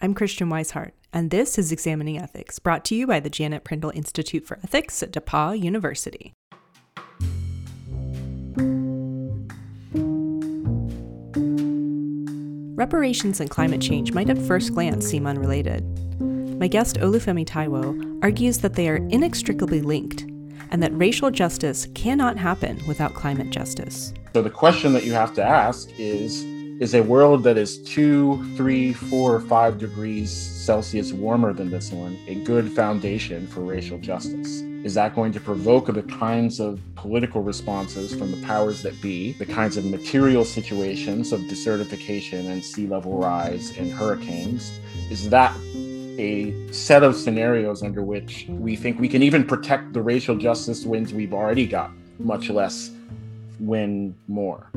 I'm Christian Wisehart, and this is Examining Ethics, brought to you by the Janet Prindle Institute for Ethics at DePauw University. Reparations and climate change might at first glance seem unrelated. My guest Olufemi Taiwo argues that they are inextricably linked and that racial justice cannot happen without climate justice. So the question that you have to ask is is a world that is two, three, four, five degrees Celsius warmer than this one a good foundation for racial justice? Is that going to provoke the kinds of political responses from the powers that be, the kinds of material situations of desertification and sea level rise and hurricanes? Is that a set of scenarios under which we think we can even protect the racial justice wins we've already got, much less win more?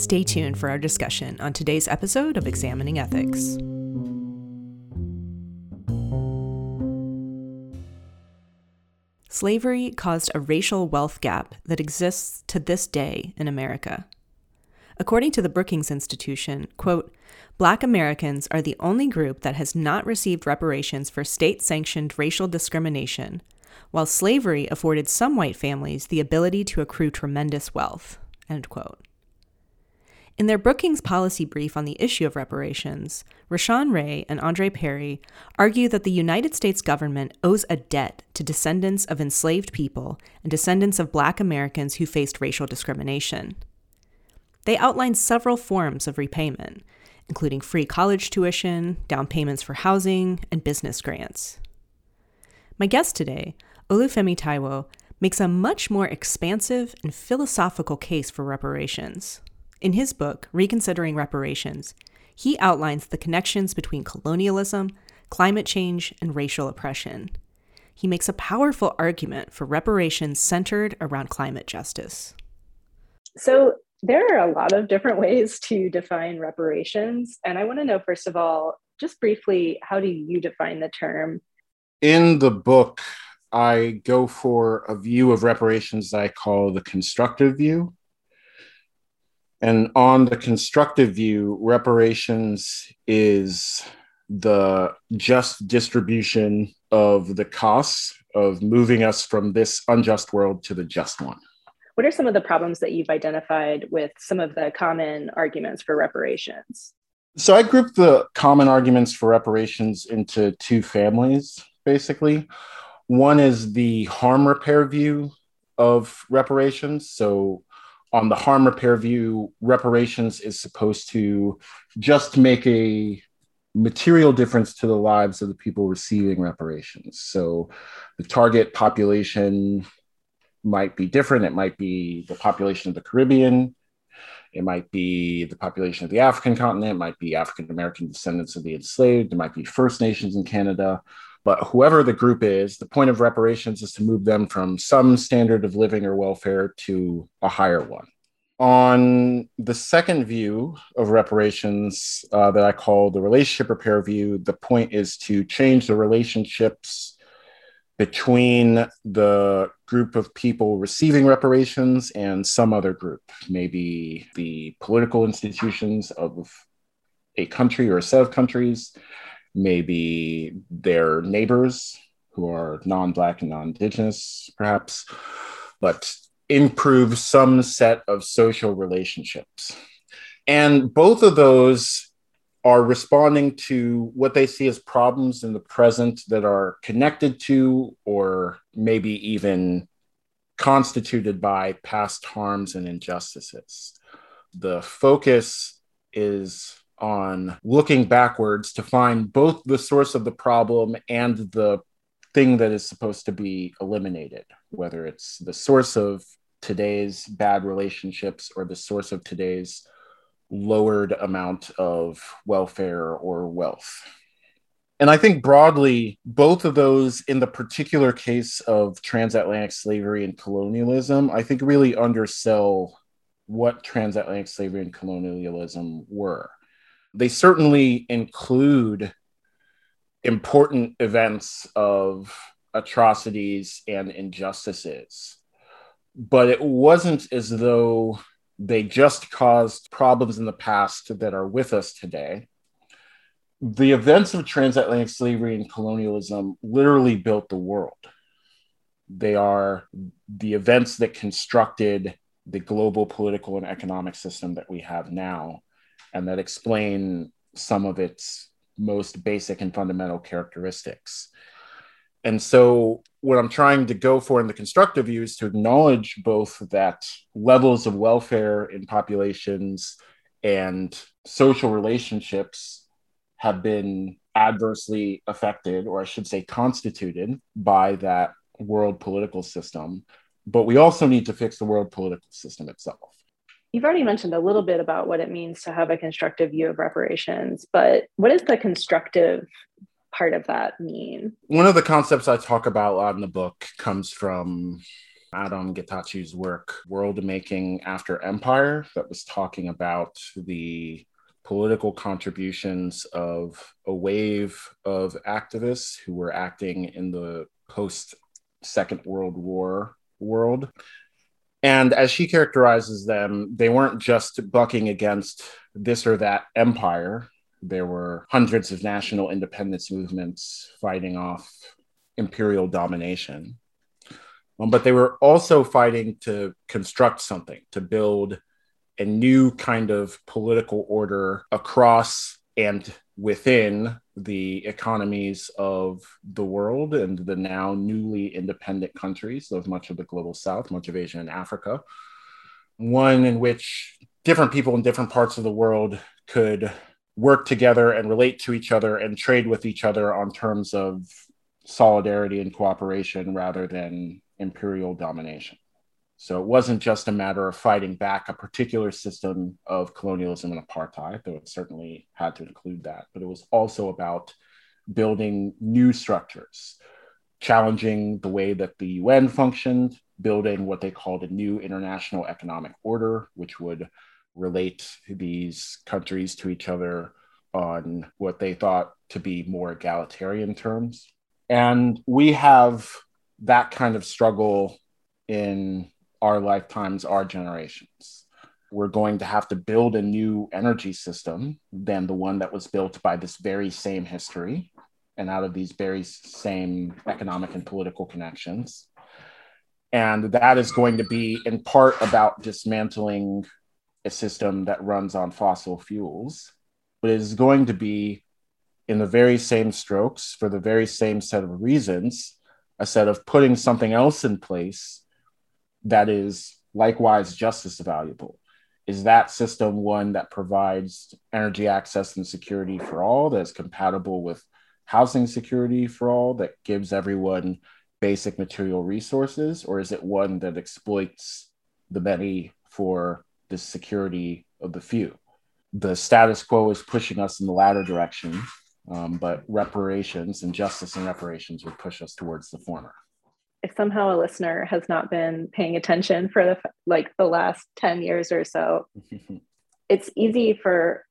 Stay tuned for our discussion on today's episode of Examining Ethics. Slavery caused a racial wealth gap that exists to this day in America. According to the Brookings Institution, quote, Black Americans are the only group that has not received reparations for state sanctioned racial discrimination, while slavery afforded some white families the ability to accrue tremendous wealth. End quote. In their Brookings policy brief on the issue of reparations, Rashawn Ray and Andre Perry argue that the United States government owes a debt to descendants of enslaved people and descendants of black Americans who faced racial discrimination. They outline several forms of repayment, including free college tuition, down payments for housing, and business grants. My guest today, Olufemi Taiwo, makes a much more expansive and philosophical case for reparations. In his book, Reconsidering Reparations, he outlines the connections between colonialism, climate change, and racial oppression. He makes a powerful argument for reparations centered around climate justice. So, there are a lot of different ways to define reparations. And I want to know, first of all, just briefly, how do you define the term? In the book, I go for a view of reparations that I call the constructive view. And on the constructive view, reparations is the just distribution of the costs of moving us from this unjust world to the just one. What are some of the problems that you've identified with some of the common arguments for reparations? So I grouped the common arguments for reparations into two families, basically. One is the harm repair view of reparations. So on the harm repair view, reparations is supposed to just make a material difference to the lives of the people receiving reparations. So the target population might be different. It might be the population of the Caribbean. It might be the population of the African continent. It might be African American descendants of the enslaved. It might be First Nations in Canada. But whoever the group is, the point of reparations is to move them from some standard of living or welfare to a higher one. On the second view of reparations uh, that I call the relationship repair view, the point is to change the relationships between the group of people receiving reparations and some other group, maybe the political institutions of a country or a set of countries, maybe their neighbors who are non Black and non Indigenous, perhaps, but improve some set of social relationships. And both of those are responding to what they see as problems in the present that are connected to or maybe even constituted by past harms and injustices. The focus is on looking backwards to find both the source of the problem and the thing that is supposed to be eliminated, whether it's the source of today's bad relationships or the source of today's lowered amount of welfare or wealth. And I think broadly, both of those, in the particular case of transatlantic slavery and colonialism, I think really undersell what transatlantic slavery and colonialism were. They certainly include important events of atrocities and injustices, but it wasn't as though they just caused problems in the past that are with us today. the events of transatlantic slavery and colonialism literally built the world. They are the events that constructed the global political and economic system that we have now, and that explain some of its most basic and fundamental characteristics. And so, what I'm trying to go for in the constructive view is to acknowledge both that levels of welfare in populations and social relationships have been adversely affected, or I should say, constituted by that world political system. But we also need to fix the world political system itself. You've already mentioned a little bit about what it means to have a constructive view of reparations, but what does the constructive part of that mean? One of the concepts I talk about a lot in the book comes from Adom Getachew's work, World Making After Empire, that was talking about the political contributions of a wave of activists who were acting in the post Second World War world. And as she characterizes them, they weren't just bucking against this or that empire. There were hundreds of national independence movements fighting off imperial domination. Um, but they were also fighting to construct something, to build a new kind of political order across and within the economies of the world and the now newly independent countries of much of the global south, much of Asia and Africa. One in which different people in different parts of the world could work together and relate to each other and trade with each other on terms of solidarity and cooperation rather than imperial domination. So it wasn't just a matter of fighting back a particular system of colonialism and apartheid, though it certainly had to include that, but it was also about building new structures, challenging the way that the UN functioned, building what they called a new international economic order, which would relate these countries to each other on what they thought to be more egalitarian terms. And we have that kind of struggle in our lifetimes, our generations. We're going to have to build a new energy system than the one that was built by this very same history and out of these very same economic and political connections. And that is going to be in part about dismantling a system that runs on fossil fuels, but it is going to be in the very same strokes for the very same set of reasons, a set of putting something else in place that is likewise just as valuable? Is that system one that provides energy access and security for all, that's compatible with housing security for all, that gives everyone basic material resources? Or is it one that exploits the many for the security of the few? The status quo is pushing us in the latter direction, um, but reparations and justice and reparations would push us towards the former somehow a listener has not been paying attention for the like the last 10 years or so. It's easy for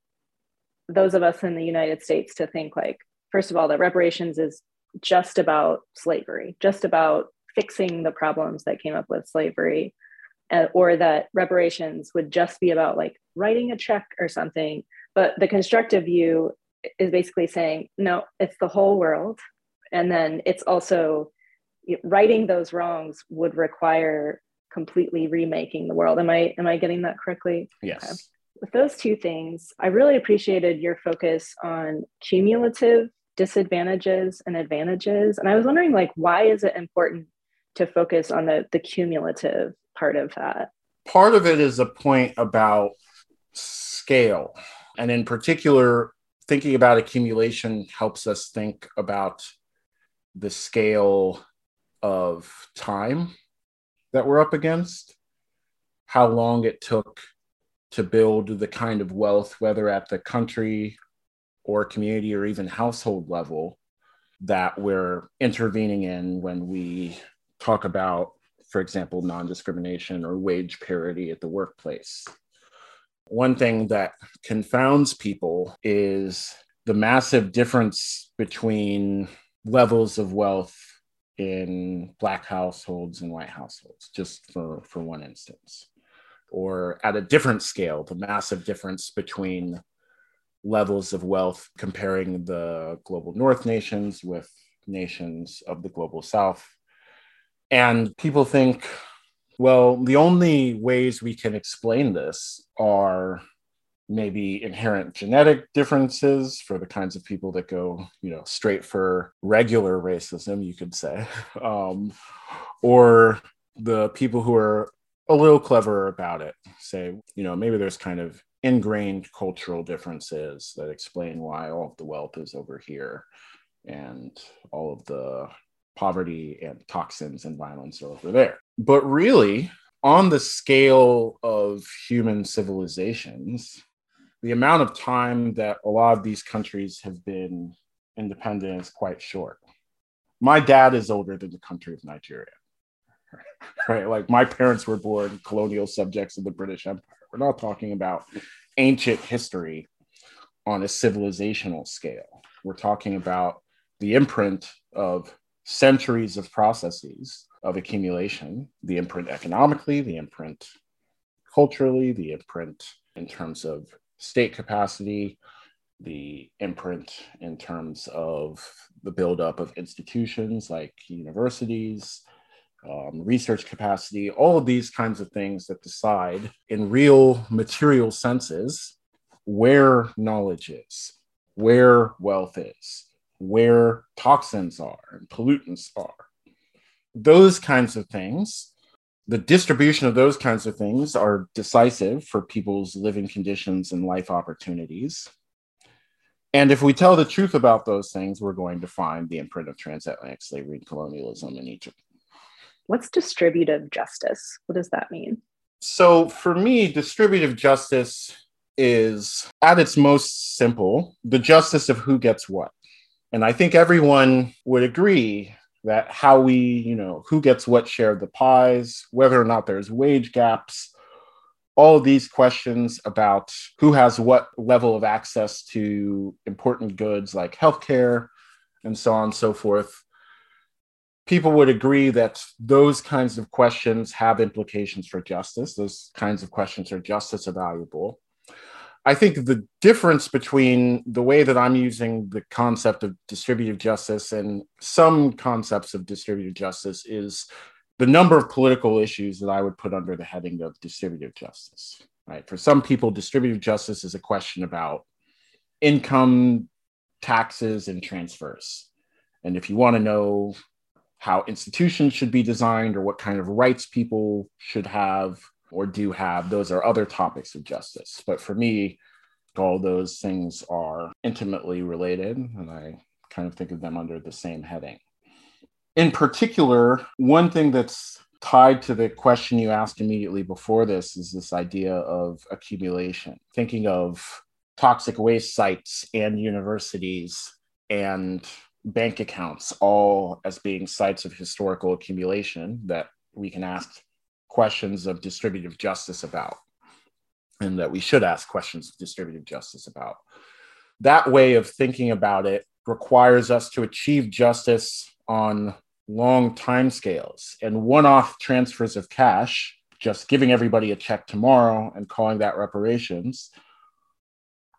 those of us in the united states to think like first of all that reparations is just about slavery just about fixing the problems that came up with slavery uh, or that reparations would just be about like writing a check or something. But the constructive view is basically saying no it's the whole world. And then it's also righting those wrongs would require completely remaking the world. Am I am I getting that correctly? Yes. Okay. With those two things, I really appreciated your focus on cumulative disadvantages and advantages. And I was wondering like why is it important to focus on the the cumulative part of that? Part of it is a point about scale. And in particular, thinking about accumulation helps us think about the scale of time that we're up against, how long it took to build the kind of wealth, whether at the country or community or even household level, that we're intervening in when we talk about, for example, non discrimination or wage parity at the workplace. One thing that confounds people is the massive difference between levels of wealth in black households and white households, just for, for one instance. Or at a different scale, the massive difference between levels of wealth, comparing the global north nations with nations of the global south. And people think, well, the only ways we can explain this are maybe inherent genetic differences for the kinds of people that go, you know, straight for regular racism, you could say, um, or the people who are a little cleverer about it say, you know, maybe there's kind of ingrained cultural differences that explain why all of the wealth is over here and all of the poverty and toxins and violence are over there. But really, on the scale of human civilizations, the amount of time that a lot of these countries have been independent is quite short. My dad is older than the country of Nigeria. Right? Like my parents were born colonial subjects of the British Empire. We're not talking about ancient history on a civilizational scale. We're talking about the imprint of centuries of processes of accumulation, the imprint economically, the imprint culturally, the imprint in terms of state capacity, the imprint in terms of the buildup of institutions like universities, um, research capacity, all of these kinds of things that decide in real material senses where knowledge is, where wealth is, where toxins are and pollutants are. Those kinds of things, the distribution of those kinds of things are decisive for people's living conditions and life opportunities. And if we tell the truth about those things, we're going to find the imprint of transatlantic slavery and colonialism in Egypt. What's distributive justice? What does that mean? So, for me, distributive justice is at its most simple the justice of who gets what. And I think everyone would agree that how we, you know, who gets what share of the pies, whether or not there's wage gaps, all these questions about who has what level of access to important goods like healthcare and so on and so forth people would agree that those kinds of questions have implications for justice. Those kinds of questions are just as valuable. I think the difference between the way that I'm using the concept of distributive justice and some concepts of distributive justice is the number of political issues that I would put under the heading of distributive justice. Right? For some people, distributive justice is a question about income, taxes, and transfers. And if you want to know how institutions should be designed or what kind of rights people should have or do have. Those are other topics of justice. But for me, all those things are intimately related, and I kind of think of them under the same heading. In particular, one thing that's tied to the question you asked immediately before this is this idea of accumulation, thinking of toxic waste sites and universities and bank accounts all as being sites of historical accumulation that we can ask questions of distributive justice about and that we should ask questions of distributive justice about. That way of thinking about it requires us to achieve justice on long time scales and one-off transfers of cash just giving everybody a check tomorrow and calling that reparations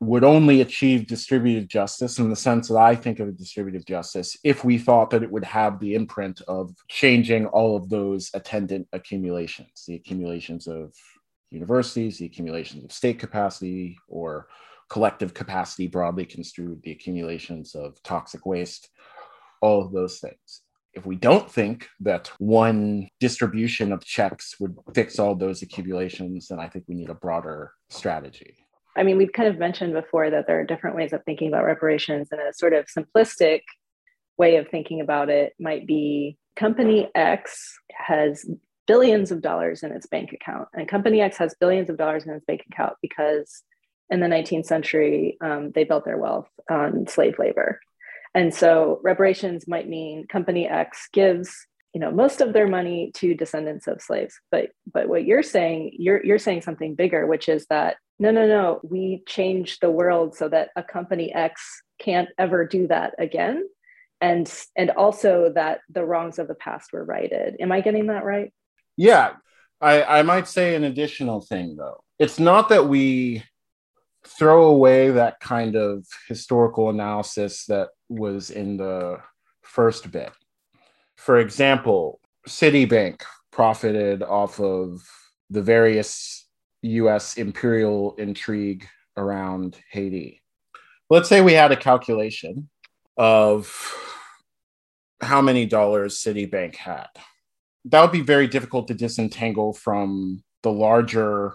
would only achieve distributive justice in the sense that I think of a distributive justice if we thought that it would have the imprint of changing all of those attendant accumulations, the accumulations of universities, the accumulations of state capacity or collective capacity broadly construed, the accumulations of toxic waste, all of those things. If we don't think that one distribution of checks would fix all those accumulations, then I think we need a broader strategy. I mean, we've kind of mentioned before that there are different ways of thinking about reparations, and a sort of simplistic way of thinking about it might be company X has billions of dollars in its bank account, and company X has billions of dollars in its bank account because in the 19th century um, they built their wealth on slave labor. And so reparations might mean company X gives you know most of their money to descendants of slaves but but what you're saying you're you're saying something bigger which is that no no no. We change the world so that a company x can't ever do that again. And and also that the wrongs of the past were righted. Am i getting that right? Yeah. I i might say an additional thing though. It's not that we throw away that kind of historical analysis that was in the first bit. For example, Citibank profited off of the various US imperial intrigue around Haiti. Let's say we had a calculation of how many dollars Citibank had. That would be very difficult to disentangle from the larger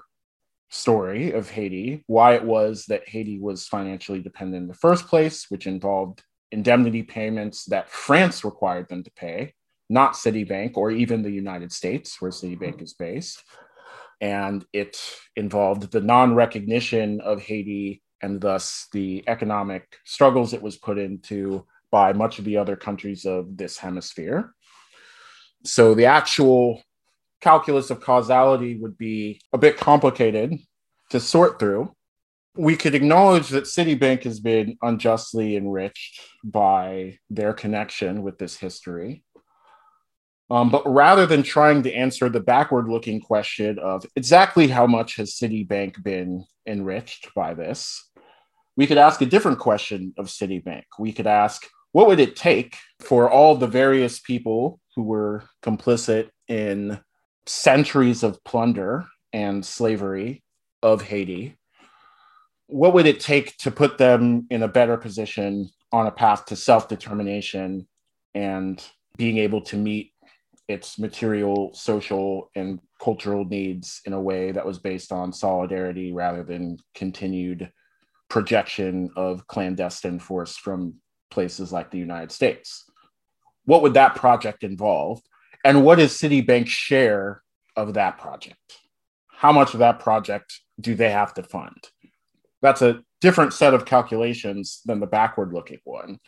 story of Haiti, why it was that Haiti was financially dependent in the first place, which involved indemnity payments that France required them to pay, not Citibank or even the United States, where Citibank is based. And it involved the non recognition of Haiti and thus the economic struggles it was put into by much of the other countries of this hemisphere. So the actual calculus of causality would be a bit complicated to sort through. We could acknowledge that Citibank has been unjustly enriched by their connection with this history. Um, but rather than trying to answer the backward looking question of exactly how much has Citibank been enriched by this, we could ask a different question of Citibank. We could ask, what would it take for all the various people who were complicit in centuries of plunder and slavery of Haiti? What would it take to put them in a better position on a path to self determination and being able to meet its material, social, and cultural needs in a way that was based on solidarity rather than continued projection of clandestine force from places like the United States. What would that project involve? And what is Citibank's share of that project? How much of that project do they have to fund? That's a different set of calculations than the backward looking one.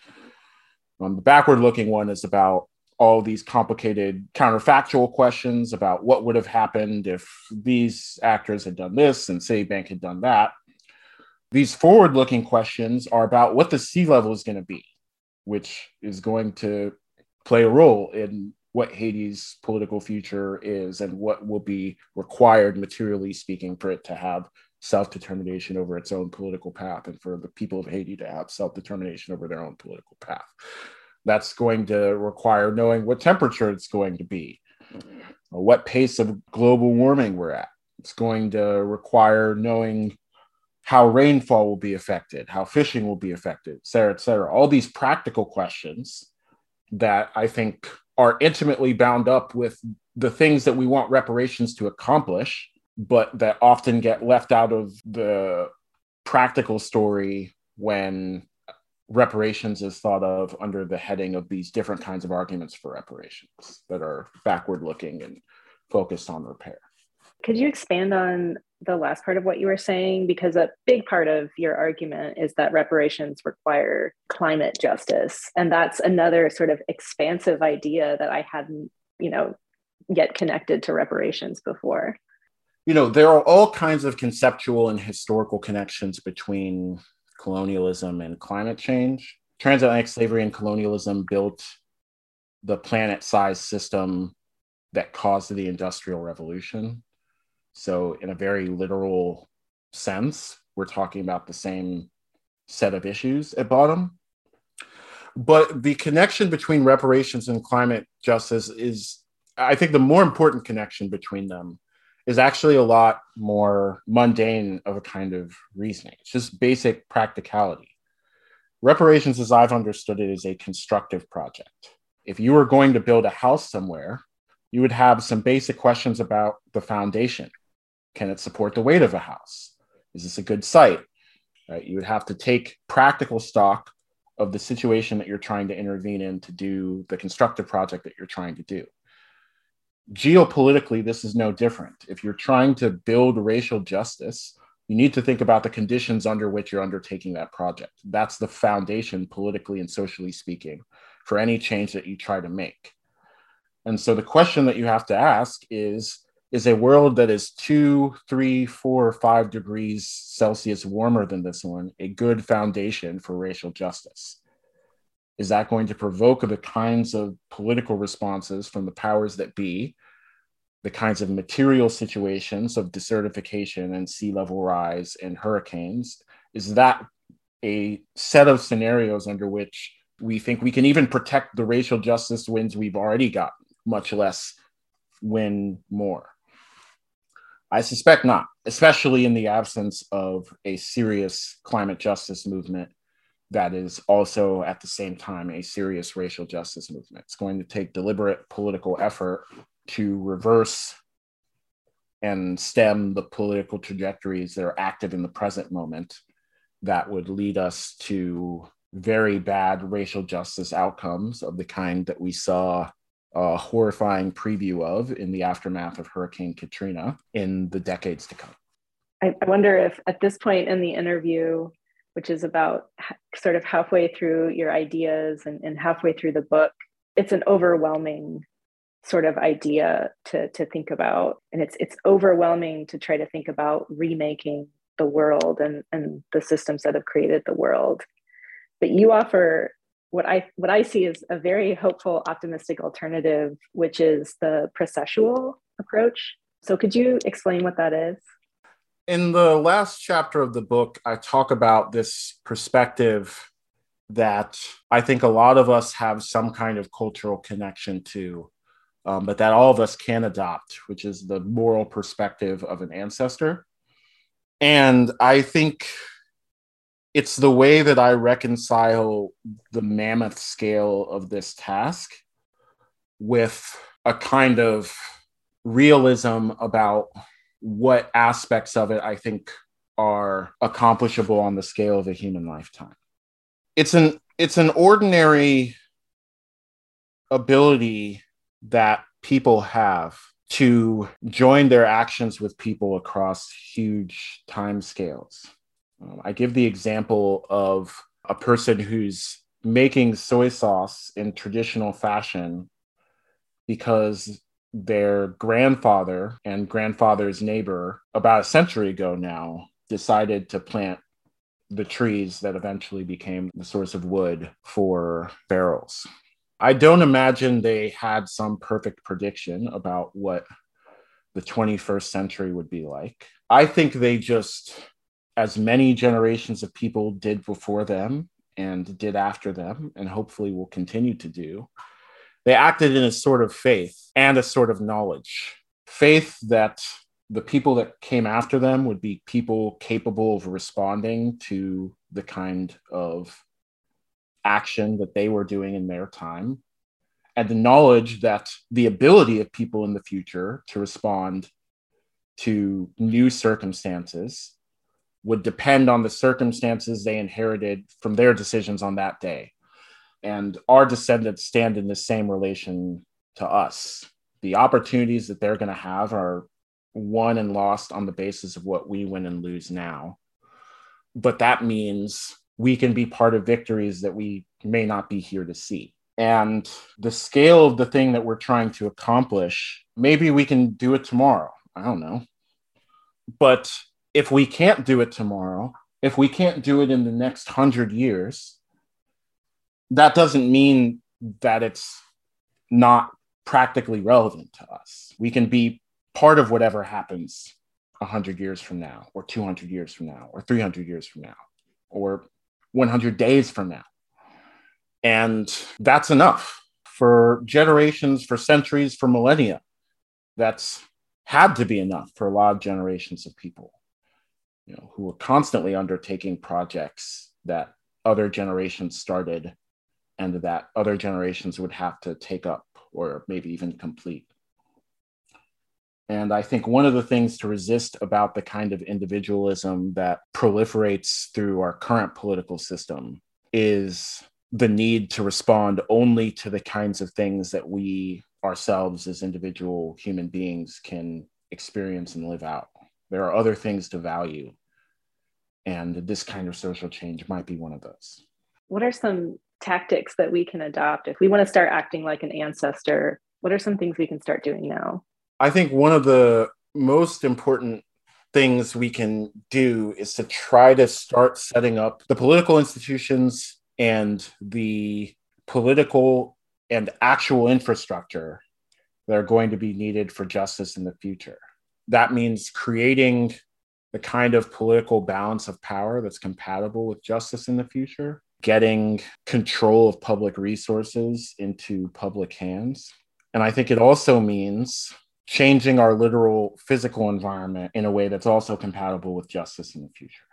Um, the backward looking one is about all these complicated counterfactual questions about what would have happened if these actors had done this and Citibank had done that. These forward looking questions are about what the sea level is going to be, which is going to play a role in what Haiti's political future is and what will be required, materially speaking, for it to have self determination over its own political path and for the people of Haiti to have self determination over their own political path. That's going to require knowing what temperature it's going to be, uh, what pace of global warming we're at. It's going to require knowing how rainfall will be affected, how fishing will be affected, et cetera, et cetera. All these practical questions that I think are intimately bound up with the things that we want reparations to accomplish, but that often get left out of the practical story when reparations is thought of under the heading of these different kinds of arguments for reparations that are backward looking and focused on repair. Could you expand on the last part of what you were saying? Because a big part of your argument is that reparations require climate justice. And that's another sort of expansive idea that I hadn't, you know, yet connected to reparations before. You know, there are all kinds of conceptual and historical connections between colonialism and climate change. Transatlantic slavery and colonialism built the planet sized system that caused the Industrial Revolution so, in a very literal sense, we're talking about the same set of issues at bottom. But the connection between reparations and climate justice is, I think, the more important connection between them is actually a lot more mundane of a kind of reasoning. It's just basic practicality. Reparations, as I've understood it, is a constructive project. If you were going to build a house somewhere, you would have some basic questions about the foundation can it support the weight of a house? Is this a good site? Right? You would have to take practical stock of the situation that you're trying to intervene in to do the constructive project that you're trying to do. Geopolitically, this is no different. If you're trying to build racial justice, you need to think about the conditions under which you're undertaking that project. That's the foundation, politically and socially speaking, for any change that you try to make. And so the question that you have to ask is is a world that is two, three, four, five degrees Celsius warmer than this one a good foundation for racial justice? Is that going to provoke the kinds of political responses from the powers that be, the kinds of material situations of desertification and sea level rise and hurricanes is that a set of scenarios under which we think we can even protect the racial justice wins we've already got, much less win more? I suspect not, especially in the absence of a serious climate justice movement that is also at the same time a serious racial justice movement. It's going to take deliberate political effort to reverse and stem the political trajectories that are active in the present moment that would lead us to very bad racial justice outcomes of the kind that we saw a horrifying preview of in the aftermath of Hurricane Katrina in the decades to come. I, wonder if at this point in the interview, which is about sort of halfway through your ideas and, and halfway through the book, it's an overwhelming sort of idea to, to think about. And it's it's overwhelming to try to think about remaking the world and, and the systems that have created the world. But you offer what I what I see is a very hopeful, optimistic alternative, which is the processual approach. So could you explain what that is? In the last chapter of the book, I talk about this perspective that I think a lot of us have some kind of cultural connection to, um, but that all of us can adopt, which is the moral perspective of an ancestor. And I think it's the way that I reconcile the mammoth scale of this task with a kind of realism about what aspects of it I think are accomplishable on the scale of a human lifetime. It's an it's an ordinary ability that people have to join their actions with people across huge time scales. Um, I give the example of a person who's making soy sauce in traditional fashion because their grandfather and grandfather's neighbor, about a century ago now, decided to plant the trees that eventually became the source of wood for barrels. I don't imagine they had some perfect prediction about what the 21st century would be like. I think they just as many generations of people did before them and did after them, and hopefully will continue to do, they acted in a sort of faith and a sort of knowledge. Faith that the people that came after them would be people capable of responding to the kind of action that they were doing in their time, and the knowledge that the ability of people in the future to respond to new circumstances would depend on the circumstances they inherited from their decisions on that day. And our descendants stand in the same relation to us. The opportunities that they're going to have are won and lost on the basis of what we win and lose now. But that means we can be part of victories that we may not be here to see. And the scale of the thing that we're trying to accomplish, maybe we can do it tomorrow. I don't know. But if we can't do it tomorrow, if we can't do it in the next hundred years, that doesn't mean that it's not practically relevant to us. We can be part of whatever happens 100 years from now, or 200 years from now, or 300 years from now, or 100 days from now. And that's enough for generations, for centuries, for millennia. That's had to be enough for a lot of generations of people you know, who were constantly undertaking projects that other generations started and that other generations would have to take up or maybe even complete. And I think one of the things to resist about the kind of individualism that proliferates through our current political system is the need to respond only to the kinds of things that we ourselves as individual human beings can experience and live out there are other things to value and this kind of social change might be one of those what are some tactics that we can adopt. If we want to start acting like an ancestor what are some things we can start doing now? I think one of the most important things we can do is to try to start setting up the political institutions and the political and actual infrastructure that are going to be needed for justice in the future. That means creating the kind of political balance of power that's compatible with justice in the future, getting control of public resources into public hands. And I think it also means changing our literal physical environment in a way that's also compatible with justice in the future.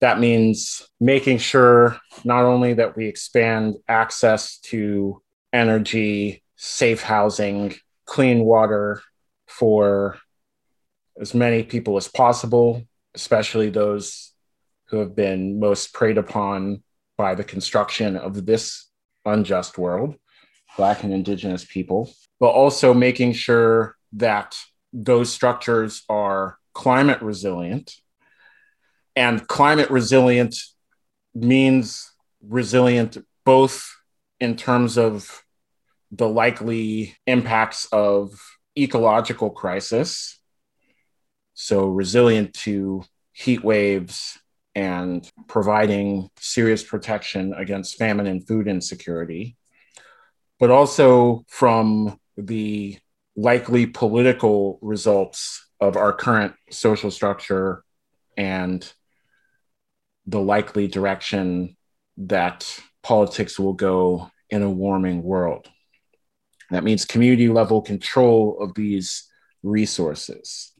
That means making sure not only that we expand access to energy, safe housing, clean water for as many people as possible, especially those who have been most preyed upon by the construction of this unjust world, Black and Indigenous people, but also making sure that those structures are climate resilient. And climate resilient means resilient both in terms of the likely impacts of ecological crisis so resilient to heat waves and providing serious protection against famine and food insecurity, but also from the likely political results of our current social structure and the likely direction that politics will go in a warming world. That means community level control of these resources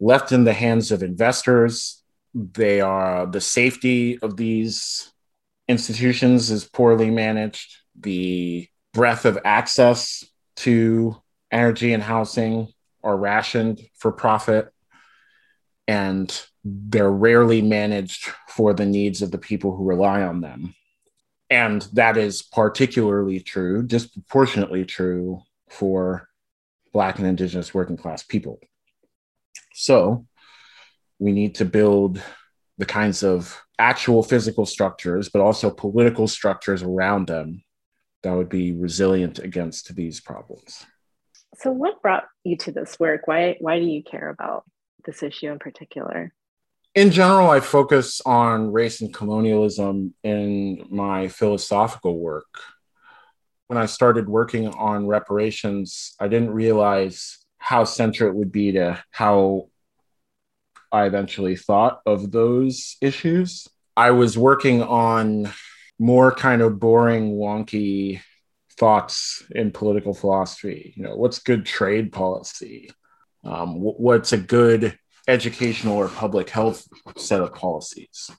left in the hands of investors. They are the safety of these institutions is poorly managed. The breadth of access to energy and housing are rationed for profit, and they're rarely managed for the needs of the people who rely on them. And that is particularly true, disproportionately true for Black and Indigenous working class people. So we need to build the kinds of actual physical structures, but also political structures around them that would be resilient against these problems. So, what brought you to this work? Why, why do you care about this issue in particular? In general, I focus on race and colonialism in my philosophical work. When I started working on reparations, I didn't realize how central it would be to how I eventually thought of those issues. I was working on more kind of boring, wonky thoughts in political philosophy. You know, what's good trade policy? Um, what's a good educational or public health set of policies?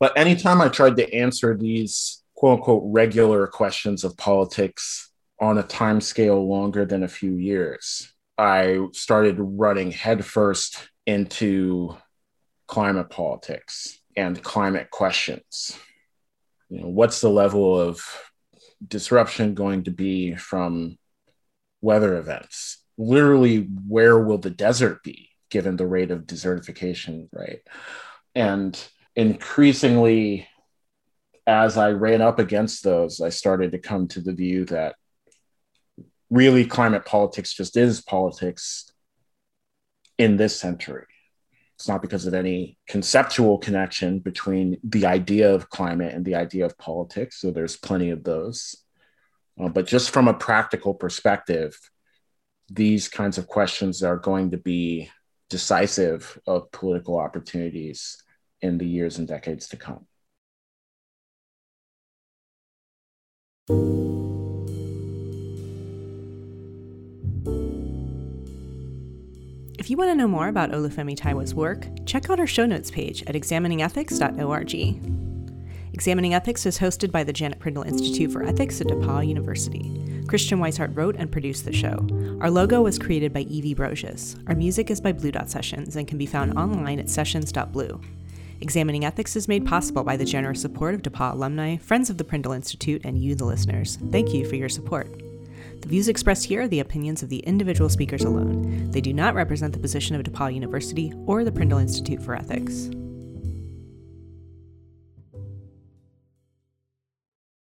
But anytime I tried to answer these quote unquote regular questions of politics on a time scale longer than a few years. I started running headfirst into climate politics and climate questions. You know, what's the level of disruption going to be from weather events? Literally, where will the desert be given the rate of desertification, right? And increasingly, as I ran up against those, I started to come to the view that really climate politics just is politics in this century. It's not because of any conceptual connection between the idea of climate and the idea of politics. So there's plenty of those. Uh, but just from a practical perspective, these kinds of questions are going to be decisive of political opportunities in the years and decades to come. If you want to know more about Olufemi Taiwo's work, check out our show notes page at examiningethics.org. Examining Ethics is hosted by the Janet Prindle Institute for Ethics at DePauw University. Christian Wisehart wrote and produced the show. Our logo was created by Evie Brocious. Our music is by Blue Dot Sessions and can be found online at sessions.blue. Examining Ethics is made possible by the generous support of DePauw alumni, friends of the Prindle Institute, and you, the listeners. Thank you for your support. The views expressed here are the opinions of the individual speakers alone. They do not represent the position of DePauw University or the Prindle Institute for Ethics.